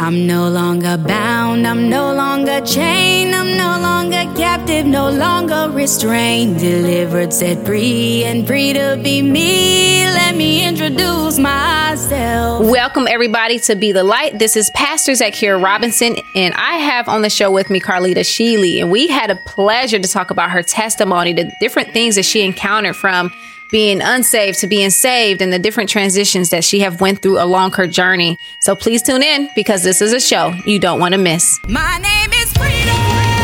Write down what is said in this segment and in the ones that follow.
I'm no longer bound, I'm no longer chained, I'm no longer captive, no longer restrained. Delivered, set free, and free to be me. Let me introduce myself. Welcome, everybody, to Be the Light. This is Pastor Zakiya Robinson, and I have on the show with me Karlyta Sheely. And we had a pleasure to talk about her testimony, the different things that she encountered from being unsaved to being saved and the different transitions that she have went through along her journey. So please tune in because this is a show you don't want to miss. My name is Freedom.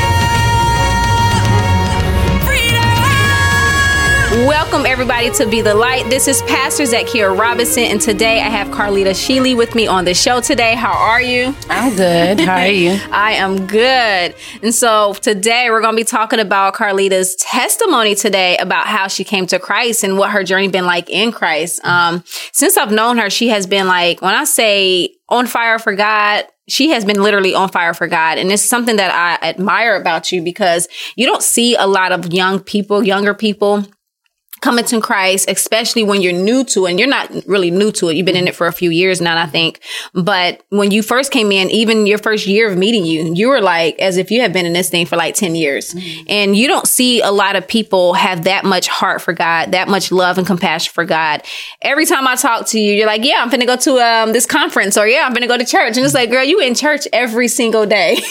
Welcome everybody to Be the Light. This is Pastor Zakiya Robinson, and today I have Karlyta Sheely with me on the show today. How are you? I'm good. How are you? I am good. And so today we're going to be talking about Karlyta's testimony today about how she came to Christ and what her journey been like in Christ. Um, since I've known her, she has been like, when I say on fire for God, she has been literally on fire for God. And it's something that I admire about you because you don't see a lot of young people, younger people coming to Christ, especially when you're new to it. And you're not really new to it. You've been in it for a few years now, I think. But when you first came in, even your first year of meeting you, you were like as if you had been in this thing for like 10 years. Mm-hmm. And you don't see a lot of people have that much heart for God, that much love and compassion for God. Every time I talk to you, you're like, yeah, I'm going to go to um, this conference or yeah, I'm going to go to church. And it's like, girl, you in church every single day.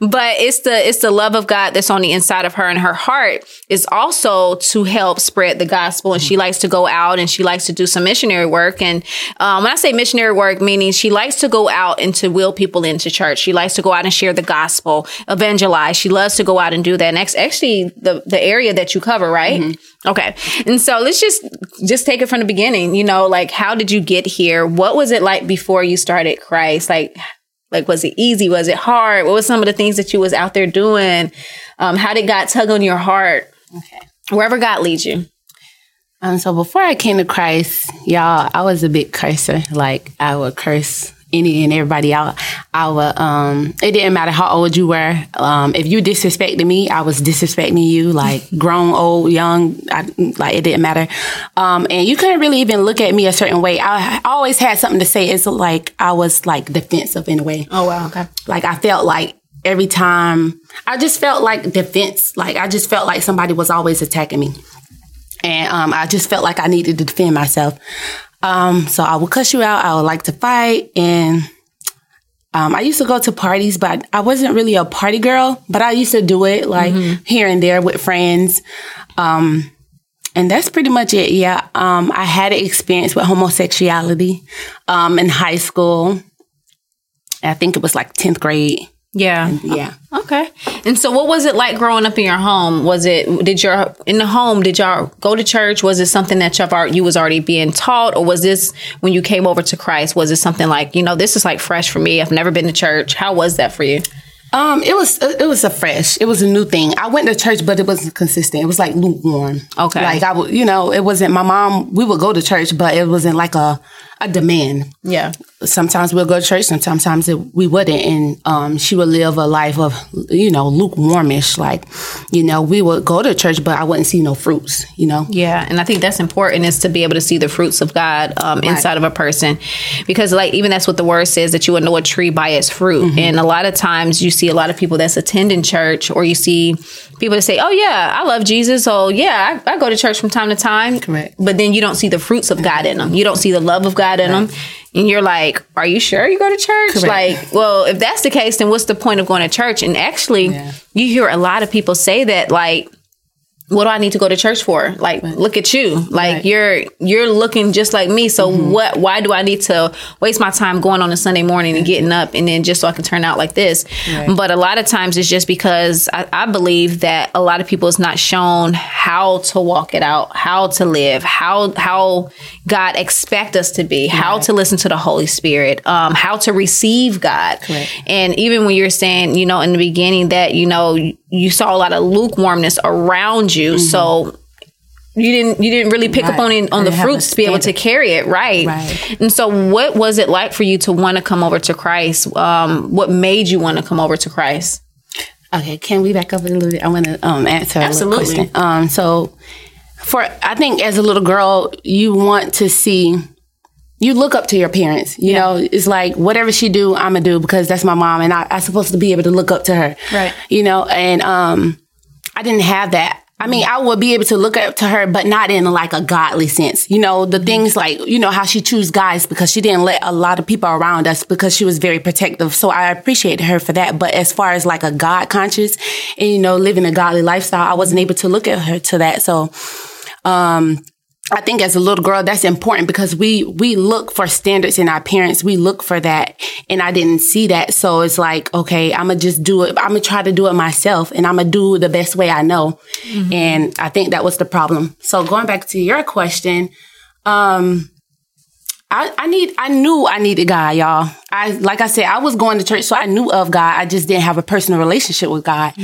but it's the, it's the love of God that's on the inside of her and her heart is also to help help spread the gospel. And she likes to go out and she likes to do some missionary work. And um, when I say missionary work, meaning she likes to go out and to will people into church. She likes to go out and share the gospel, evangelize. She loves to go out and do that. And that's actually the, the area that you cover, right? Mm-hmm. Okay. And so let's just, just take it from the beginning. You know, like, how did you get here? What was it like before you started Christ? Like, like, was it easy? Was it hard? What was some of the things that you was out there doing? Um, how did God tug on your heart? Okay wherever God leads you. Um, so before I came to Christ, y'all, I was a big cursor. Like I would curse any and everybody out. I would, um, it didn't matter how old you were. Um, if you disrespected me, I was disrespecting you, like grown, old, young, I, like it didn't matter. Um, and you couldn't really even look at me a certain way. I always had something to say. It's like I was like defensive in a way. Oh, wow. Okay. Like I felt like every time I just felt like defense. Like I just felt like somebody was always attacking me. And um, I just felt like I needed to defend myself. Um, so I would cuss you out. I would like to fight. And um, I used to go to parties, but I wasn't really a party girl, but I used to do it like mm-hmm. here and there with friends. Um, and that's pretty much it. Yeah. Um, I had an experience with homosexuality um, in high school. I think it was like 10th grade. Yeah. And, yeah. Okay. And so what was it like growing up in your home? Was it did your in the home did y'all go to church? Was it something that you were you was already being taught or was this when you came over to Christ was it something like, you know, this is like fresh for me. I've never been to church. How was that for you? Um, it was it was a fresh. It was a new thing. I went to church, but it wasn't consistent. It was like lukewarm. Okay, like I would, you know, it wasn't. My mom, we would go to church, but it wasn't like a a demand. Yeah. Sometimes we'll go to church, and sometimes it, we wouldn't. And um, she would live a life of, you know, lukewarmish. Like, you know, we would go to church, but I wouldn't see no fruits, you know? Yeah. And I think that's important is to be able to see the fruits of God um, right. inside of a person. Because, like, even that's what the word says that you would know a tree by its fruit. Mm-hmm. And a lot of times you see a lot of people that's attending church or you see people that say, oh, yeah, I love Jesus. Oh, yeah, I, I go to church from time to time. Correct. But then you don't see the fruits of God in them. You don't see the love of God God in right. them. And you're like, are you sure you go to church? Correct. Like, well, if that's the case, then what's the point of going to church? And actually, yeah. you hear a lot of people say that, like, what do I need to go to church for? Like, right. look at you. Like right. you're you're looking just like me. So mm-hmm. what? Why do I need to waste my time going on a Sunday morning and getting up and then just so I can turn out like this? Right. But a lot of times it's just because I, I, believe that a lot of people is not shown how to walk it out, how to live, how how God expect us to be, how to listen to the Holy Spirit, um, how to receive God. And even when you're saying, you know, in the beginning that you know you saw a lot of lukewarmness around you. Mm-hmm. So you didn't you didn't really pick right. up on it, on the fruits to be able to carry it right. right and so what was it like for you to want to come over to christ um, what made you want to come over to christ okay can we back up a little bit i want to um, answer absolutely um, so for i think as a little girl you want to see you look up to your parents. You Yeah. know, it's like whatever she do, I'm gonna do because that's my mom, and I, I'm supposed to be able to look up to her. Right. You know, and um, I didn't have that. I mean, I would be able to look up to her, but not in like a godly sense. You know, the things like, you know, how she chose guys because she didn't let a lot of people around us because she was very protective. So I appreciate her for that. But as far as like a God conscious and, you know, living a godly lifestyle, I wasn't able to look at her to that. So, um, I think as a little girl, that's important because we, we look for standards in our parents. We look for that. And I didn't see that. So it's like, okay, I'm going to just do it. I'm going to try to do it myself and I'm going to do the best way I know. And I think that was the problem. So going back to your question, um, I, I need I knew I needed God, y'all. I like I said, I was going to church, so I knew of God. I just didn't have a personal relationship with God.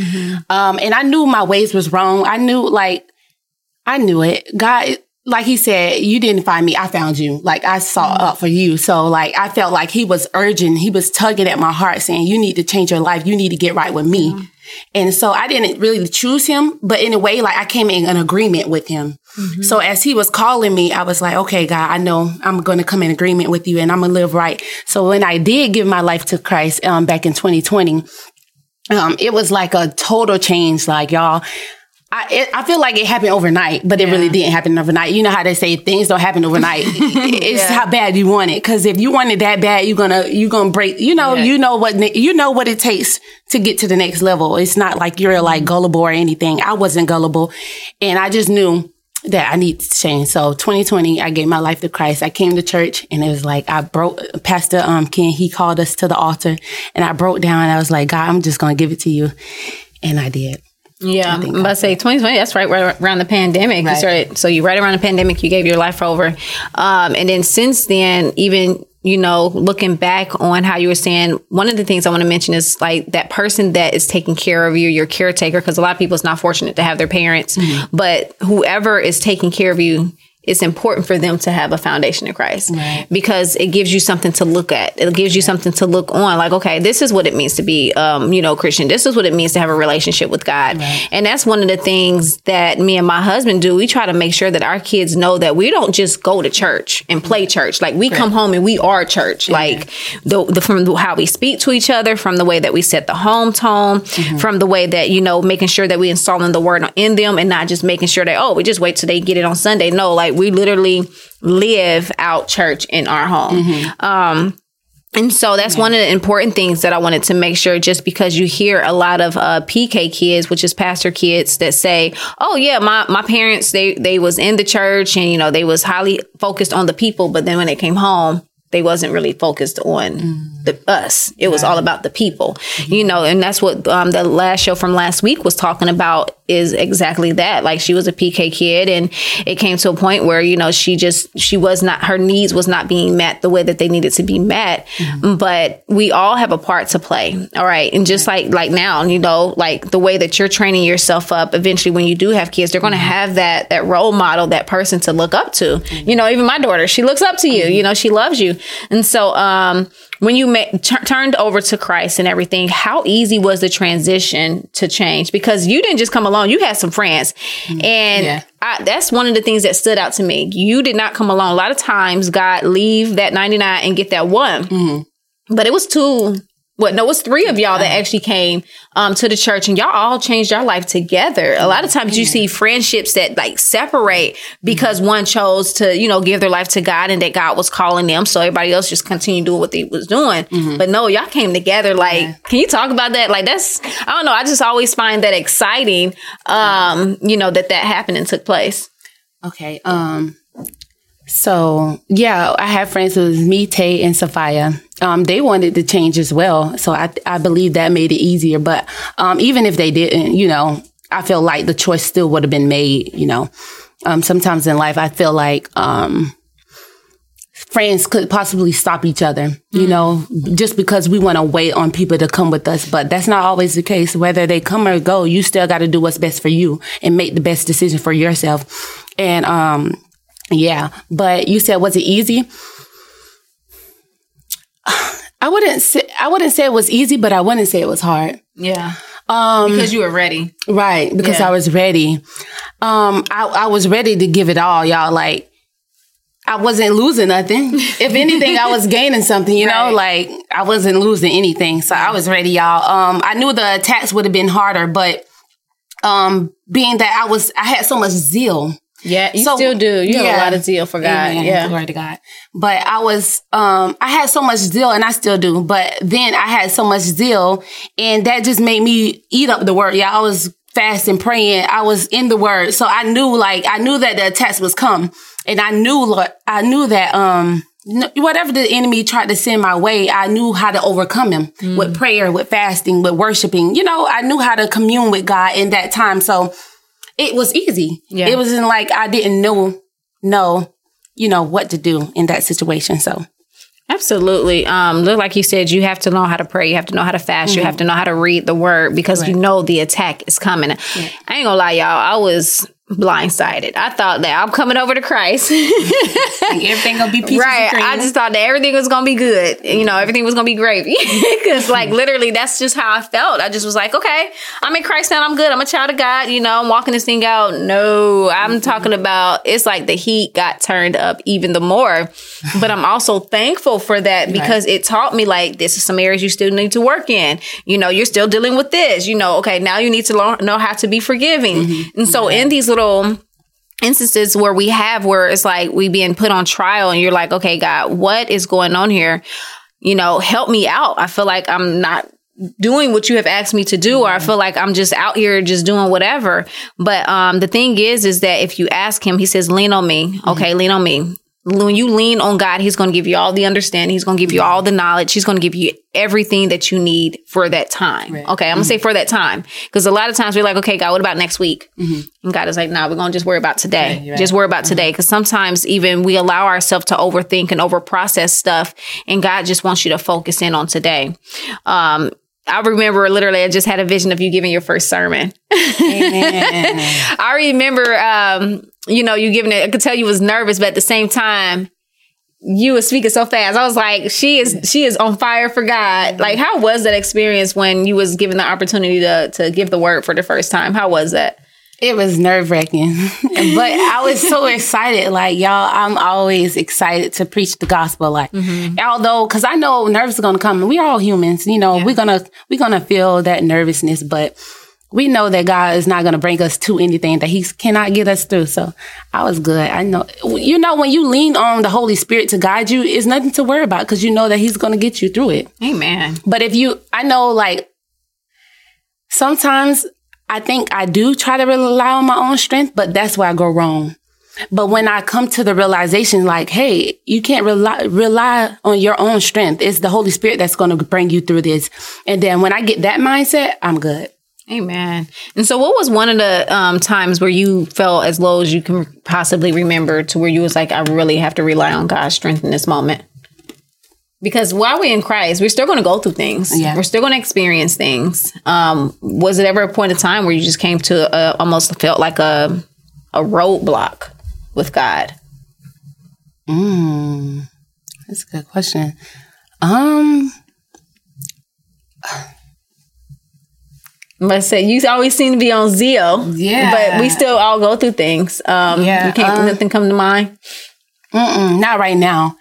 Um, and I knew my ways was wrong. I knew like I knew it. God like he said, you didn't find me, I found you. Like I saw up for you. So like I felt like he was urging, he was tugging at my heart saying, you need to change your life. You need to get right with me. And so I didn't really choose him, but in a way, like I came in an agreement with him. So as he was calling me, I was like, okay, God, I know I'm going to come in agreement with you and I'm going to live right. So when I did give my life to Christ, um, back in 2020, um, it was like a total change. Like y'all, I, it, I feel like it happened overnight, but it really didn't happen overnight. You know how they say things don't happen overnight. it's Yeah. how bad you want it. Cause if you want it that bad, you're gonna, you're gonna break, you know, Yeah. you know what, you know what it takes to get to the next level. It's not like you're like gullible or anything. I wasn't gullible and I just knew that I need to change. So 2020, I gave my life to Christ. I came to church and it was like, I broke, Pastor, um, Ken, he called us to the altar and I broke down and I was like, God, I'm just going to give it to you. And I did. Yeah, I'm about to say 2020. That's right, right around the pandemic. Right. started, so you right around the pandemic, you gave your life over, um, and then since then, even you know, looking back on how you were saying, one of the things I want to mention is like that person that is taking care of you, your caretaker, because a lot of people is not fortunate to have their parents, Mm-hmm. but whoever is taking care of you. It's important for them to have a foundation in Christ Right. because it gives you something to look at. It gives you something to look on. Like, okay, this is what it means to be, um, you know, Christian. This is what it means to have a relationship with God. And that's one of the things that me and my husband do. We try to make sure that our kids know that we don't just go to church and play church. Like we come home and we are church. Like the, the from the, how we speak to each other, from the way that we set the home tone, from the way that you know making sure that we installing the word in them and not just making sure that oh we just wait till they get it on Sunday. No, like we literally live out church in our home. Um, and so that's one of the important things that I wanted to make sure just because you hear a lot of uh, PK kids, which is pastor kids that say, "Oh yeah, my my parents they they was in the church and you know they was highly focused on the people, but then when they came home, they wasn't really focused on the us. It was all about the people, you know, and that's what um, the last show from last week was talking about is exactly that. Like she was a PK kid and it came to a point where, you know, she just, she was not, her needs was not being met the way that they needed to be met. Mm-hmm. But we all have a part to play. All right. And just like, like now, you know, like the way that you're training yourself up, eventually when you do have kids, they're going to mm-hmm. have that, that role model, that person to look up to. You know, even my daughter, she looks up to you, mm-hmm. you know, she loves you. And so, um, when you ma- tur turned over to Christ and everything, how easy was the transition to change? Because you didn't just come along; you had some friends, mm-hmm. and Yeah. I, that's one of the things that stood out to me. You did not come along. A lot of times, God leave that ninety nine and get that one, mm-hmm. but it was two. What? No, it was three of y'all that actually came um, to the church, and y'all all changed your life together. A lot of times, you see friendships that like separate because one chose to, you know, give their life to God, and that God was calling them, so everybody else just continued doing what they was doing. But no, y'all came together. Like, can you talk about that? Like, that's I don't know. I just always find that exciting. Um, you know that that happened and took place. Okay. Um. So yeah, I have friends. It was me, Tay, and Sophia. Um, they wanted to change as well, so I I believe that made it easier. But um, even if they didn't, you know, I feel like the choice still would have been made. You know, um, sometimes in life, I feel like um, friends could possibly stop each other. You know, just because we want to wait on people to come with us, but that's not always the case. Whether they come or go, you still got to do what's best for you and make the best decision for yourself. And um, yeah, but you said was it easy? I wouldn't say I wouldn't say it was easy, but I wouldn't say it was hard. Yeah, Um, because you were ready. right, because Yeah. I was ready. Um, I, I was ready to give it all, y'all. Like I wasn't losing nothing. If anything, I was gaining something, you know, Right. like I wasn't losing anything. So I was ready, y'all. Um, I knew the attacks would have been harder, but, um, being that I was, I had so much zeal. Yeah, you So- still do. You have a lot of zeal for God. Amen. Yeah. Glory to God. But I was, um, I had so much zeal and I still do, but then I had so much zeal and that just made me eat up the word. Yeah. I was fasting, praying. I was in the word. So I knew like, I knew that the attacks was come and I knew, Lord, I knew that, um, whatever the enemy tried to send my way, I knew how to overcome him with prayer, with fasting, with worshiping. You know, I knew how to commune with God in that time. So it was easy. Yeah. It wasn't like I didn't know, know, you know, what to do in that situation. So Absolutely. Um, look, like you said, you have to know how to pray. You have to know how to fast. You have to know how to read the word because you know the attack is coming. I ain't gonna lie, y'all. I was blindsided. I thought that I'm coming over to Christ. everything gonna be right. I just thought that everything was gonna be good. You know, everything was gonna be gravy. Because like literally, that's just how I felt. I just was like, okay, I'm in Christ now. I'm good. I'm a child of God. You know, I'm walking this thing out. No, I'm mm-hmm. talking about. It's like the heat got turned up even the more. But I'm also thankful for that because it taught me like this is some areas you still need to work in. You know, you're still dealing with this. You know, okay, now you need to learn, know how to be forgiving. Mm-hmm. And so in these little instances where we have where it's like we being put on trial and you're like, okay, God, what is going on here? You know, help me out. I feel like I'm not doing what you have asked me to do or I feel like I'm just out here just doing whatever. But um the thing is is that if you ask him, he says lean on me. Okay, lean on me. When you lean on God, he's going to give you all the understanding. He's going to give you all the knowledge. He's going to give you everything that you need for that time. Okay. I'm going to say mm-hmm. for that time. Because a lot of times we're like, okay, God, what about next week? Mm-hmm. And God is like, nah, we're going to just worry about today. Just worry about mm-hmm. today. Because sometimes even we allow ourselves to overthink and overprocess stuff. And God just wants you to focus in on today. Um, I remember literally, I just had a vision of you giving your first sermon. I remember, um, you know, you giving it, I could tell you was nervous, but at the same time, you were speaking so fast. I was like, she is, she is on fire for God. Like, how was that experience when you was given the opportunity to, to give the word for the first time? How was that? It was nerve wracking, but I was so excited. Like y'all, I'm always excited to preach the gospel. Like, mm-hmm. although, because I know nerves are gonna come. We are all humans, you know. We're gonna we're gonna feel that nervousness, but we know that God is not gonna bring us to anything that He cannot get us through. So I was good. I know, you know, when you lean on the Holy Spirit to guide you, it's nothing to worry about because you know that He's gonna get you through it. Amen. But if you, I know like sometimes I think I do try to rely on my own strength, but that's where I go wrong. But when I come to the realization, like, hey, you can't rely, rely on your own strength. It's the Holy Spirit that's going to bring you through this. And then when I get that mindset, I'm good. Amen. And so, what was one of the um, times where you felt as low as you can possibly remember to where you was like, I really have to rely on God's strength in this moment? Because while we're in Christ, we're still going to go through things. Yeah. We're still going to experience things. Um, was it ever a point of time where you just came to a, almost felt like a a roadblock with God? Mm, that's a good question. Um, But say you always seem to be on zeal. Yeah. But we still all go through things. Um, Yeah, You can't uh, nothing come to mind. Not right now.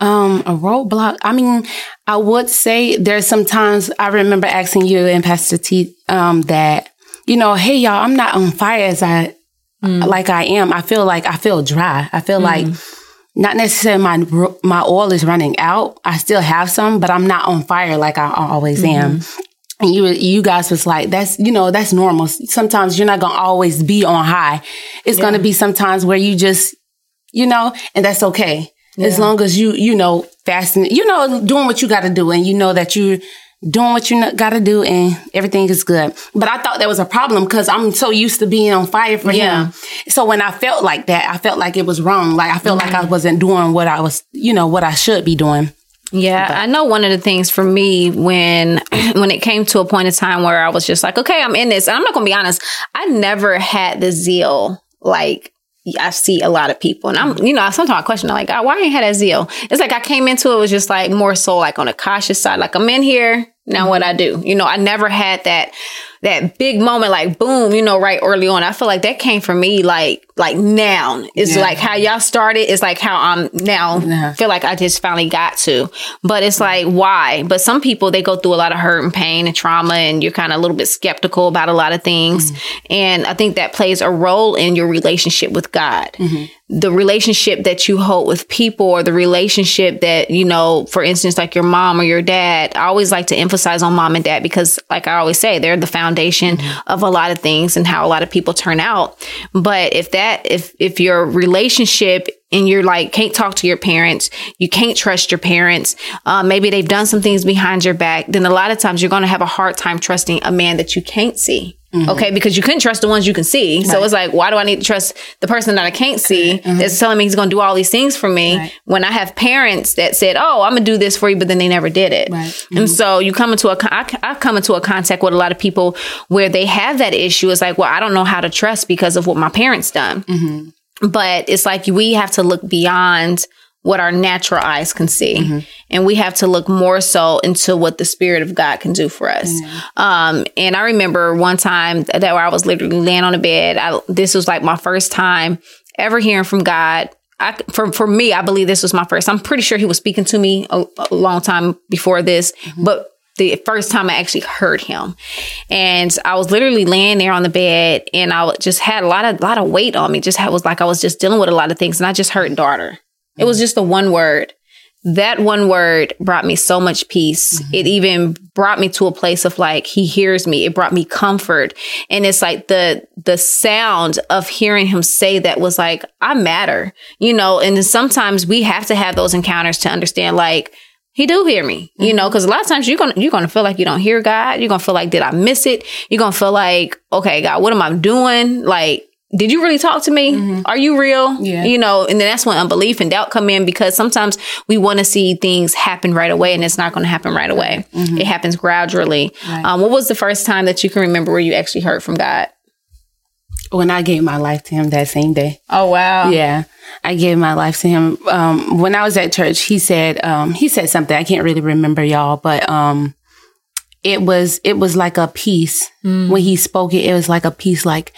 Um, a roadblock. I mean, I would say there's sometimes I remember asking you and Pastor T, um, that, you know, hey y'all, I'm not on fire as I, like I am. I feel like I feel dry. I feel like not necessarily my, my oil is running out. I still have some, but I'm not on fire like I always am. And you, you guys was like, that's, you know, that's normal. Sometimes you're not going to always be on high. It's going to be sometimes where you just, you know, and that's okay. As long as you, you know, fasting, you know, doing what you got to do and you know that you're doing what you got to do and everything is good. But I thought that was a problem because I'm so used to being on fire for Yeah. him. So when I felt like that, I felt like it was wrong. Like I felt like I wasn't doing what I was, you know, what I should be doing. Yeah, I know one of the things for me when when it came to a point in time where I was just like, okay, I'm in this. And I'm not gonna be honest, I never had the zeal like I see a lot of people. And I'm, mm-hmm. you know, sometimes I question like, God, why I ain't had that zeal? It's like I came into it was just like more so like on a cautious side. Like I'm in here, now what I do. You know, I never had that that big moment like boom, you know, right early on. I feel like that came from me like like now. It's Yeah. like how y'all started, it's like how I'm now Yeah. feel like I just finally got to. But it's like why? But some people they go through a lot of hurt and pain and trauma and you're kind of a little bit skeptical about a lot of things. Mm-hmm. And I think that plays a role in your relationship with God mm-hmm. The relationship that you hold with people or the relationship that you know for instance like your mom or your dad i always like to emphasize on mom and dad because like i always say they're the foundation of a lot of things and how a lot of people turn out. But if that if if your relationship and you're like can't talk to your parents you can't trust your parents uh, maybe they've done some things behind your back then a lot of times you're going to have a hard time trusting a man that you can't see Mm-hmm. Okay, because you couldn't trust the ones you can see. So it's like, why do I need to trust the person that I can't see mm-hmm. mm-hmm. that's telling me he's going to do all these things for me Right. when I have parents that said, "Oh, I'm gonna do this for you," but then they never did it. Right. And so you come into a, I, I've come into a contact with a lot of people where they have that issue. It's like, well, I don't know how to trust because of what my parents done. But it's like we have to look beyond what our natural eyes can see. Mm-hmm. And we have to look more so into what the Spirit of God can do for us. Mm-hmm. Um, and I remember one time that where I was literally laying on the bed. I, this was like my first time ever hearing from God. I, for for me, I believe this was my first. I'm pretty sure He was speaking to me a, a long time before this, mm-hmm. but the first time I actually heard Him, and I was literally laying there on the bed, and I just had a lot of lot of weight on me. Just had, was like I was just dealing with a lot of things, and I just heard daughter. It was just the one word. That one word brought me so much peace. Mm-hmm. It even brought me to a place of like, he hears me. It brought me comfort. And it's like the, the sound of hearing him say that was like, I matter, you know, and sometimes we have to have those encounters to understand like, he do hear me, you mm-hmm. know, because a lot of times you're gonna you're gonna feel like you don't hear God. You're gonna feel like did I miss it? You're gonna feel like okay, God, what am I doing? Like, did you really talk to me? Are you real? Yeah. You know, and then that's when unbelief and doubt come in because sometimes we want to see things happen right away, and it's not going to happen right away. It happens gradually. Um, what was the first time that you can remember where you actually heard from God? When I gave my life to him that same day. Oh wow! Yeah, I gave my life to him. Um, when I was at church, he said um, he said something I can't really remember, y'all, but um, it was it was like a peace when he spoke it. It was like a piece, like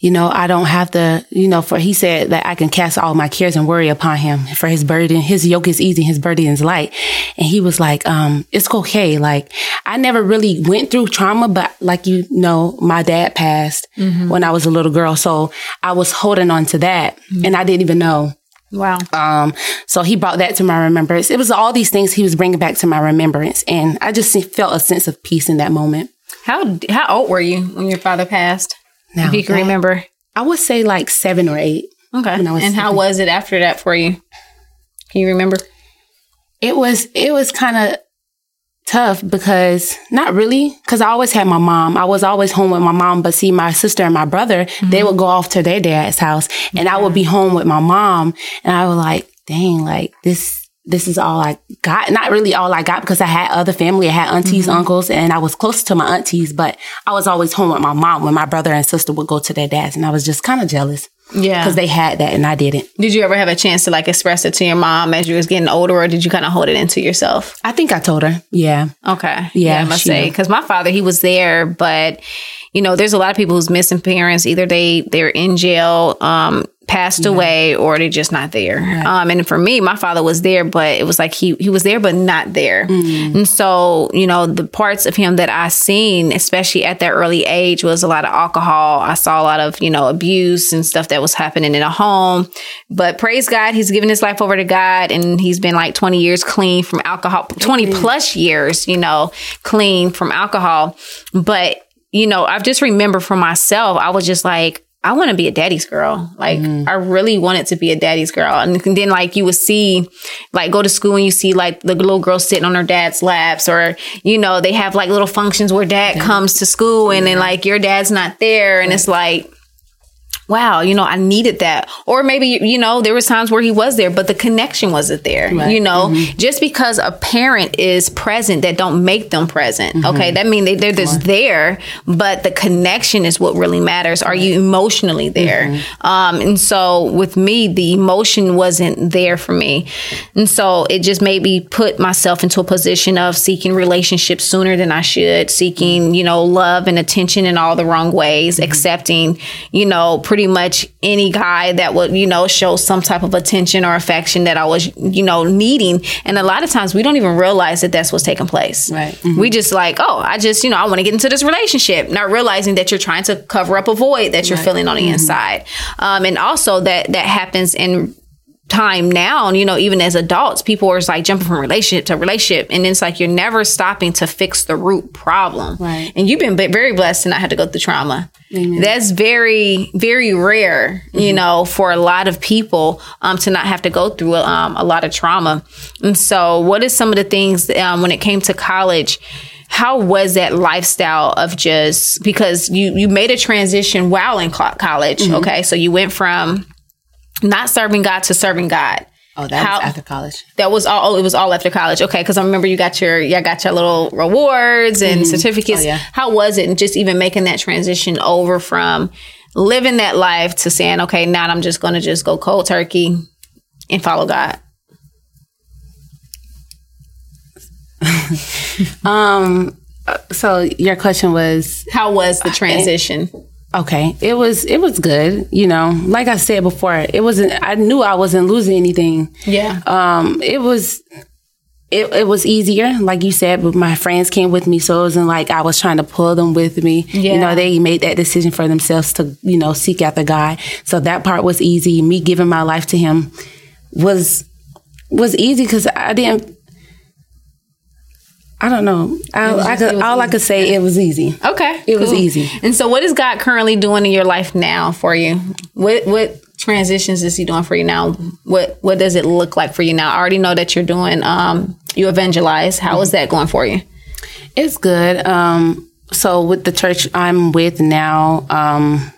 you know, I don't have to, you know, for he said that I can cast all my cares and worry upon him for his burden. His yoke is easy, his burden is light. And he was like, um, it's okay. Like I never really went through trauma, but like you know, my dad passed when I was a little girl. So I was holding on to that and I didn't even know. Wow. Um, so he brought that to my remembrance. It was all these things he was bringing back to my remembrance. And I just felt a sense of peace in that moment. How how old were you when your father passed? Now if you can that- remember. I would say like seven or eight. Okay. when I was and how was it after that for you? Can you remember? It was it was kind of tough because not really because I always had my mom. I was always home with my mom, but see my sister and my brother, they would mm-hmm. go off to their dad's house and I would be home with my mom and I was like, dang, like this this is all I got. Not really all I got because I had other family. I had aunties, uncles, and I was close to my aunties, but I was always home with my mom when my brother and sister would go to their dads and I was just kind of jealous Yeah. because they had that and I didn't. Did you ever have a chance to like express it to your mom as you was getting older, or did you kind of hold it into yourself? I think I told her, yeah. Okay. Yeah, I must say because my father he was there, but you know, there's a lot of people who's missing parents. Either they they're in jail, um, passed away, or they're just not there. Um, and for me, my father was there, but it was like he he was there, but not there. Mm. And so you know, the parts of him that I seen, especially at that early age, was a lot of alcohol. I saw a lot of you know abuse and stuff that was happening in a home. But praise God, he's given his life over to God, and he's been like 20 years clean from alcohol, 20 plus years, you know, clean from alcohol. But you know, I just remember for myself, I was just like, I want to be a daddy's girl. Like, mm. I really wanted to be a daddy's girl. And then, like, you would see, like, go to school and you see, like, the little girl sitting on her dad's laps, or, you know, they have, like, little functions where dad comes to school and then, like, your dad's not there. And it's like, wow, you know, I needed that. Or maybe, you know, there was times where he was there, but the connection wasn't there. Right. You know, mm-hmm. just because a parent is present that don't make them present. Mm-hmm. Okay. That means they, they're just there, but the connection is what really matters. Are you emotionally there? Mm-hmm. Um, and so with me, the emotion wasn't there for me. And so it just made me put myself into a position of seeking relationships sooner than I should, seeking, you know, love and attention in all the wrong ways, mm-hmm. accepting, you know, pretty much any guy that would, you know, show some type of attention or affection that I was, you know, needing. And a lot of times we don't even realize that that's what's taking place. Right. Mm-hmm. We just like, oh, I just, you know, I want to get into this relationship, not realizing that you're trying to cover up a void that you're right. feeling on the mm-hmm. inside. Um, and also that that happens in time now, you know, even as adults, people are like jumping from relationship to relationship. And it's like you're never stopping to fix the root problem. Right. And you've been very blessed to not have to go through trauma. Amen. That's very, very rare, mm-hmm. you know, for a lot of people um, to not have to go through um, a lot of trauma. And so, what is some of the things um, when it came to college? How was that lifestyle of just because you you made a transition while in college? Mm-hmm. Okay, so you went from not serving God to serving God. Oh, that How, was after college. That was all. Oh, it was all after college. Okay, because I remember you got your, yeah, got your little rewards and mm-hmm. certificates. Oh, yeah. How was it? And just even making that transition over from living that life to saying, okay, now I'm just going to just go cold turkey and follow God. um. So your question was, how was the transition? Okay, it was it was good. You know, like I said before, it wasn't. I knew I wasn't losing anything. Yeah. Um, it was. It, it was easier, like you said, but my friends came with me, so it wasn't like I was trying to pull them with me. Yeah. You know, they made that decision for themselves to, you know, seek after God. So that part was easy. Me giving my life to Him was was easy because I didn't I don't know. I, I could, all easy. I could say it was easy. Okay, it cool. was easy. And so, what is God currently doing in your life now for you? What what transitions is He doing for you now? What what does it look like for you now? I already know that you're doing. Um, you evangelize. How mm-hmm. is that going for you? It's good. Um, so with the church I'm with now, um,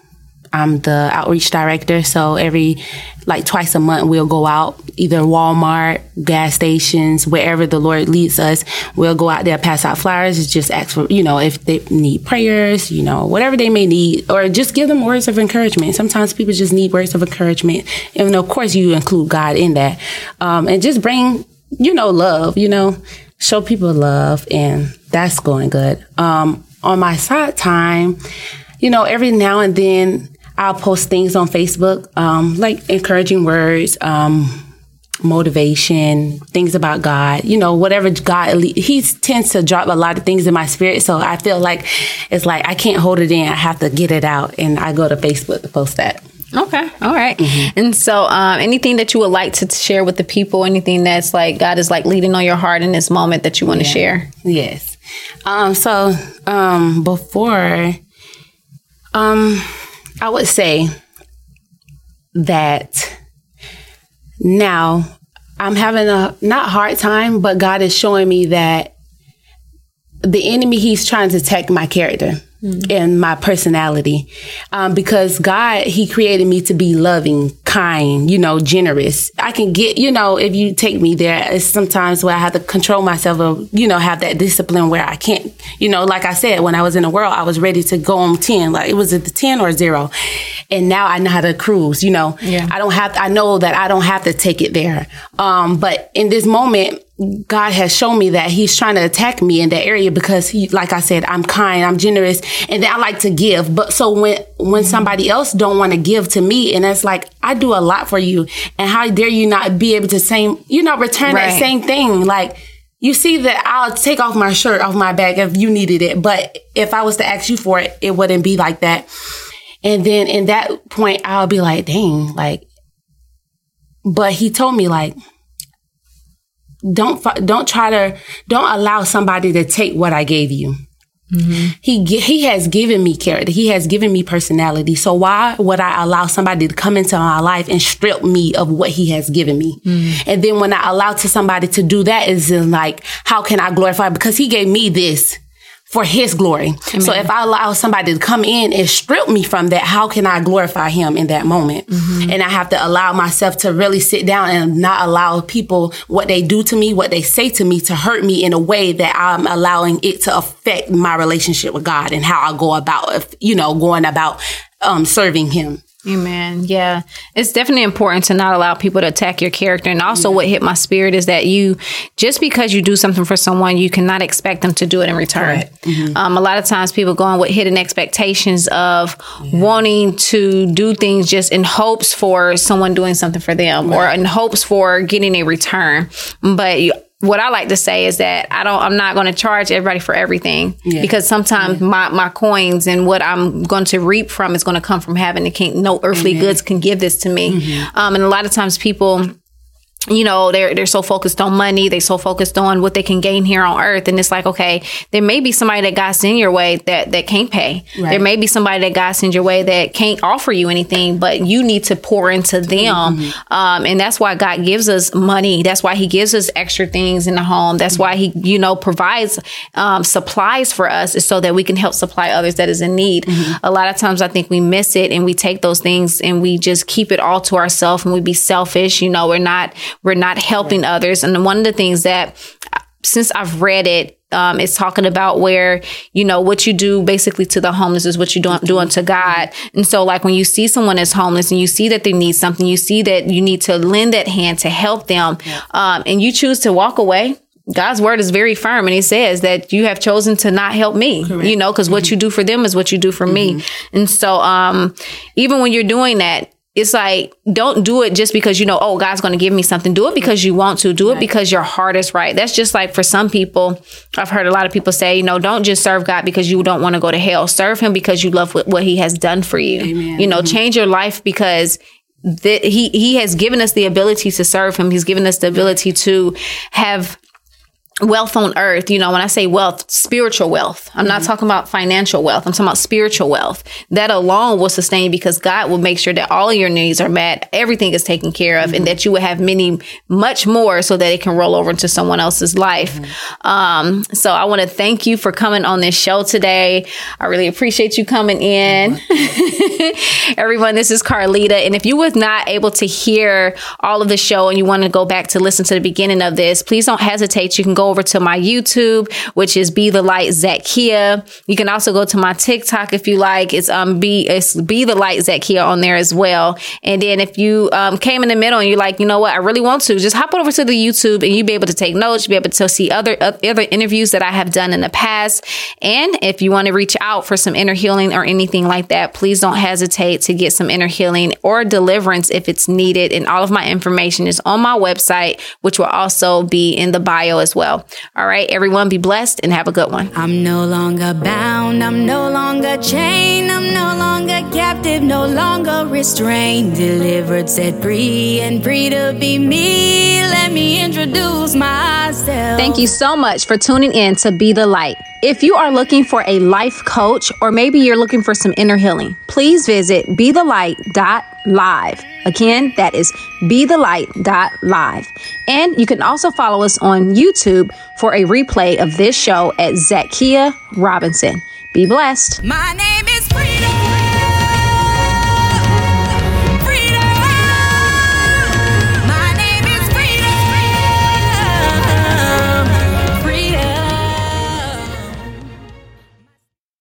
I'm the outreach director. So every like twice a month we'll go out either Walmart, gas stations, wherever the Lord leads us. We'll go out there, pass out flyers, just ask for, you know, if they need prayers, you know, whatever they may need, or just give them words of encouragement. Sometimes people just need words of encouragement. And of course you include God in that. Um, and just bring, you know, love, you know, show people love and that's going good. Um, on my side time, you know, every now and then I'll post things on Facebook, um, like encouraging words, um, motivation, things about God, you know, whatever God, he tends to drop a lot of things in my spirit. So I feel like it's like I can't hold it in. I have to get it out. And I go to Facebook to post that. Okay. All right. mm-hmm. And so, um, anything that you would like to share with the people, anything that's like God is like leading on your heart in this moment that you want to yeah. share? Yes. Um, so, um, before, um, I would say that now I'm having a not hard time, but God is showing me that the enemy he's trying to attack my character mm-hmm. and my personality. Um, because God, He created me to be loving, kind, you know, generous. I can get, you know, if you take me there, it's sometimes where I have to control myself or, you know, have that discipline where I can't, you know, like I said, when I was in the world, I was ready to go on 10, like it was at the 10 or zero. And now I know how to cruise, you know, yeah. I don't have, I know that I don't have to take it there. Um, but in this moment, God has shown me that he's trying to attack me in that area because he, like I said, I'm kind, I'm generous, and I like to give. But so when, when mm-hmm. somebody else don't want to give to me, and it's like, I do a lot for you, and how dare you not be able to same, you know, return right. that same thing? Like, you see that I'll take off my shirt off my back if you needed it. But if I was to ask you for it, it wouldn't be like that. And then in that point, I'll be like, dang, like, but he told me like, don't don't try to don't allow somebody to take what I gave you. Mm-hmm. He he has given me character. He has given me personality. So why would I allow somebody to come into my life and strip me of what he has given me? Mm-hmm. And then when I allow to somebody to do that, is like, how can I glorify? Because he gave me this for his glory. Amen. So if I allow somebody to come in and strip me from that, how can I glorify him in that moment? Mm-hmm. And I have to allow myself to really sit down and not allow people what they do to me, what they say to me to hurt me in a way that I'm allowing it to affect my relationship with God and how I go about, you know, going about um, serving him. Amen. Yeah. It's definitely important to not allow people to attack your character. And also, yeah. what hit my spirit is that you, just because you do something for someone, you cannot expect them to do it in return. Mm-hmm. Um, a lot of times, people go on with hidden expectations of yeah. wanting to do things just in hopes for someone doing something for them right. or in hopes for getting a return. But you, what I like to say is that I don't, I'm not going to charge everybody for everything yeah. because sometimes yeah. my, my coins and what I'm going to reap from is going to come from having the king. No earthly mm-hmm. goods can give this to me. Mm-hmm. Um, and a lot of times people, you know they're they're so focused on money they're so focused on what they can gain here on earth and it's like okay there may be somebody that god send your way that that can't pay right. there may be somebody that god sends your way that can't offer you anything but you need to pour into them mm-hmm. um, and that's why god gives us money that's why he gives us extra things in the home that's mm-hmm. why he you know provides um, supplies for us is so that we can help supply others that is in need mm-hmm. a lot of times i think we miss it and we take those things and we just keep it all to ourselves and we be selfish you know we're not we're not helping others. And one of the things that since I've read it, um, it's talking about where you know what you do basically to the homeless is what you do doing to God. And so, like when you see someone is homeless and you see that they need something, you see that you need to lend that hand to help them, um, and you choose to walk away. God's word is very firm, and He says that you have chosen to not help me. Correct. You know, because mm-hmm. what you do for them is what you do for mm-hmm. me. And so, um, even when you're doing that, it's like don't do it just because you know oh god's going to give me something do it because you want to do it right. because your heart is right that's just like for some people i've heard a lot of people say you know don't just serve god because you don't want to go to hell serve him because you love what, he has done for you Amen. you know mm-hmm. change your life because he he has given us the ability to serve him he's given us the ability to have wealth on earth, you know, when I say wealth, spiritual wealth, I'm mm-hmm. not talking about financial wealth. I'm talking about spiritual wealth. That alone will sustain because God will make sure that all your needs are met, everything is taken care of, mm-hmm. and that you will have many, much more so that it can roll over into someone else's life. Mm-hmm. Um, so I want to thank you for coming on this show today. I really appreciate you coming in. Everyone, this is Karlyta. And if you was not able to hear all of the show and you want to go back to listen to the beginning of this, please don't hesitate. You can go over to my YouTube, which is Be the Light Zakiya. You can also go to my TikTok if you like. It's um be it's Be the Light Zakiya on there as well. And then if you um came in the middle and you're like, you know what, I really want to, just hop over to the YouTube and you'll be able to take notes. You'll be able to see other uh, other interviews that I have done in the past. And if you want to reach out for some inner healing or anything like that, please don't hesitate to get some inner healing or deliverance if it's needed. And all of my information is on my website, which will also be in the bio as well. All right, everyone be blessed and have a good one. I'm no longer bound, I'm no longer chained, I'm no longer captive, no longer restrained, delivered, set free, and free to be me. Let me introduce myself. Thank you so much for tuning in to Be the Light. If you are looking for a life coach or maybe you're looking for some inner healing, please visit bethelight.live. Again, that is bethelight.live. And you can also follow us on YouTube for a replay of this show at Zakiya Robinson. Be blessed. My name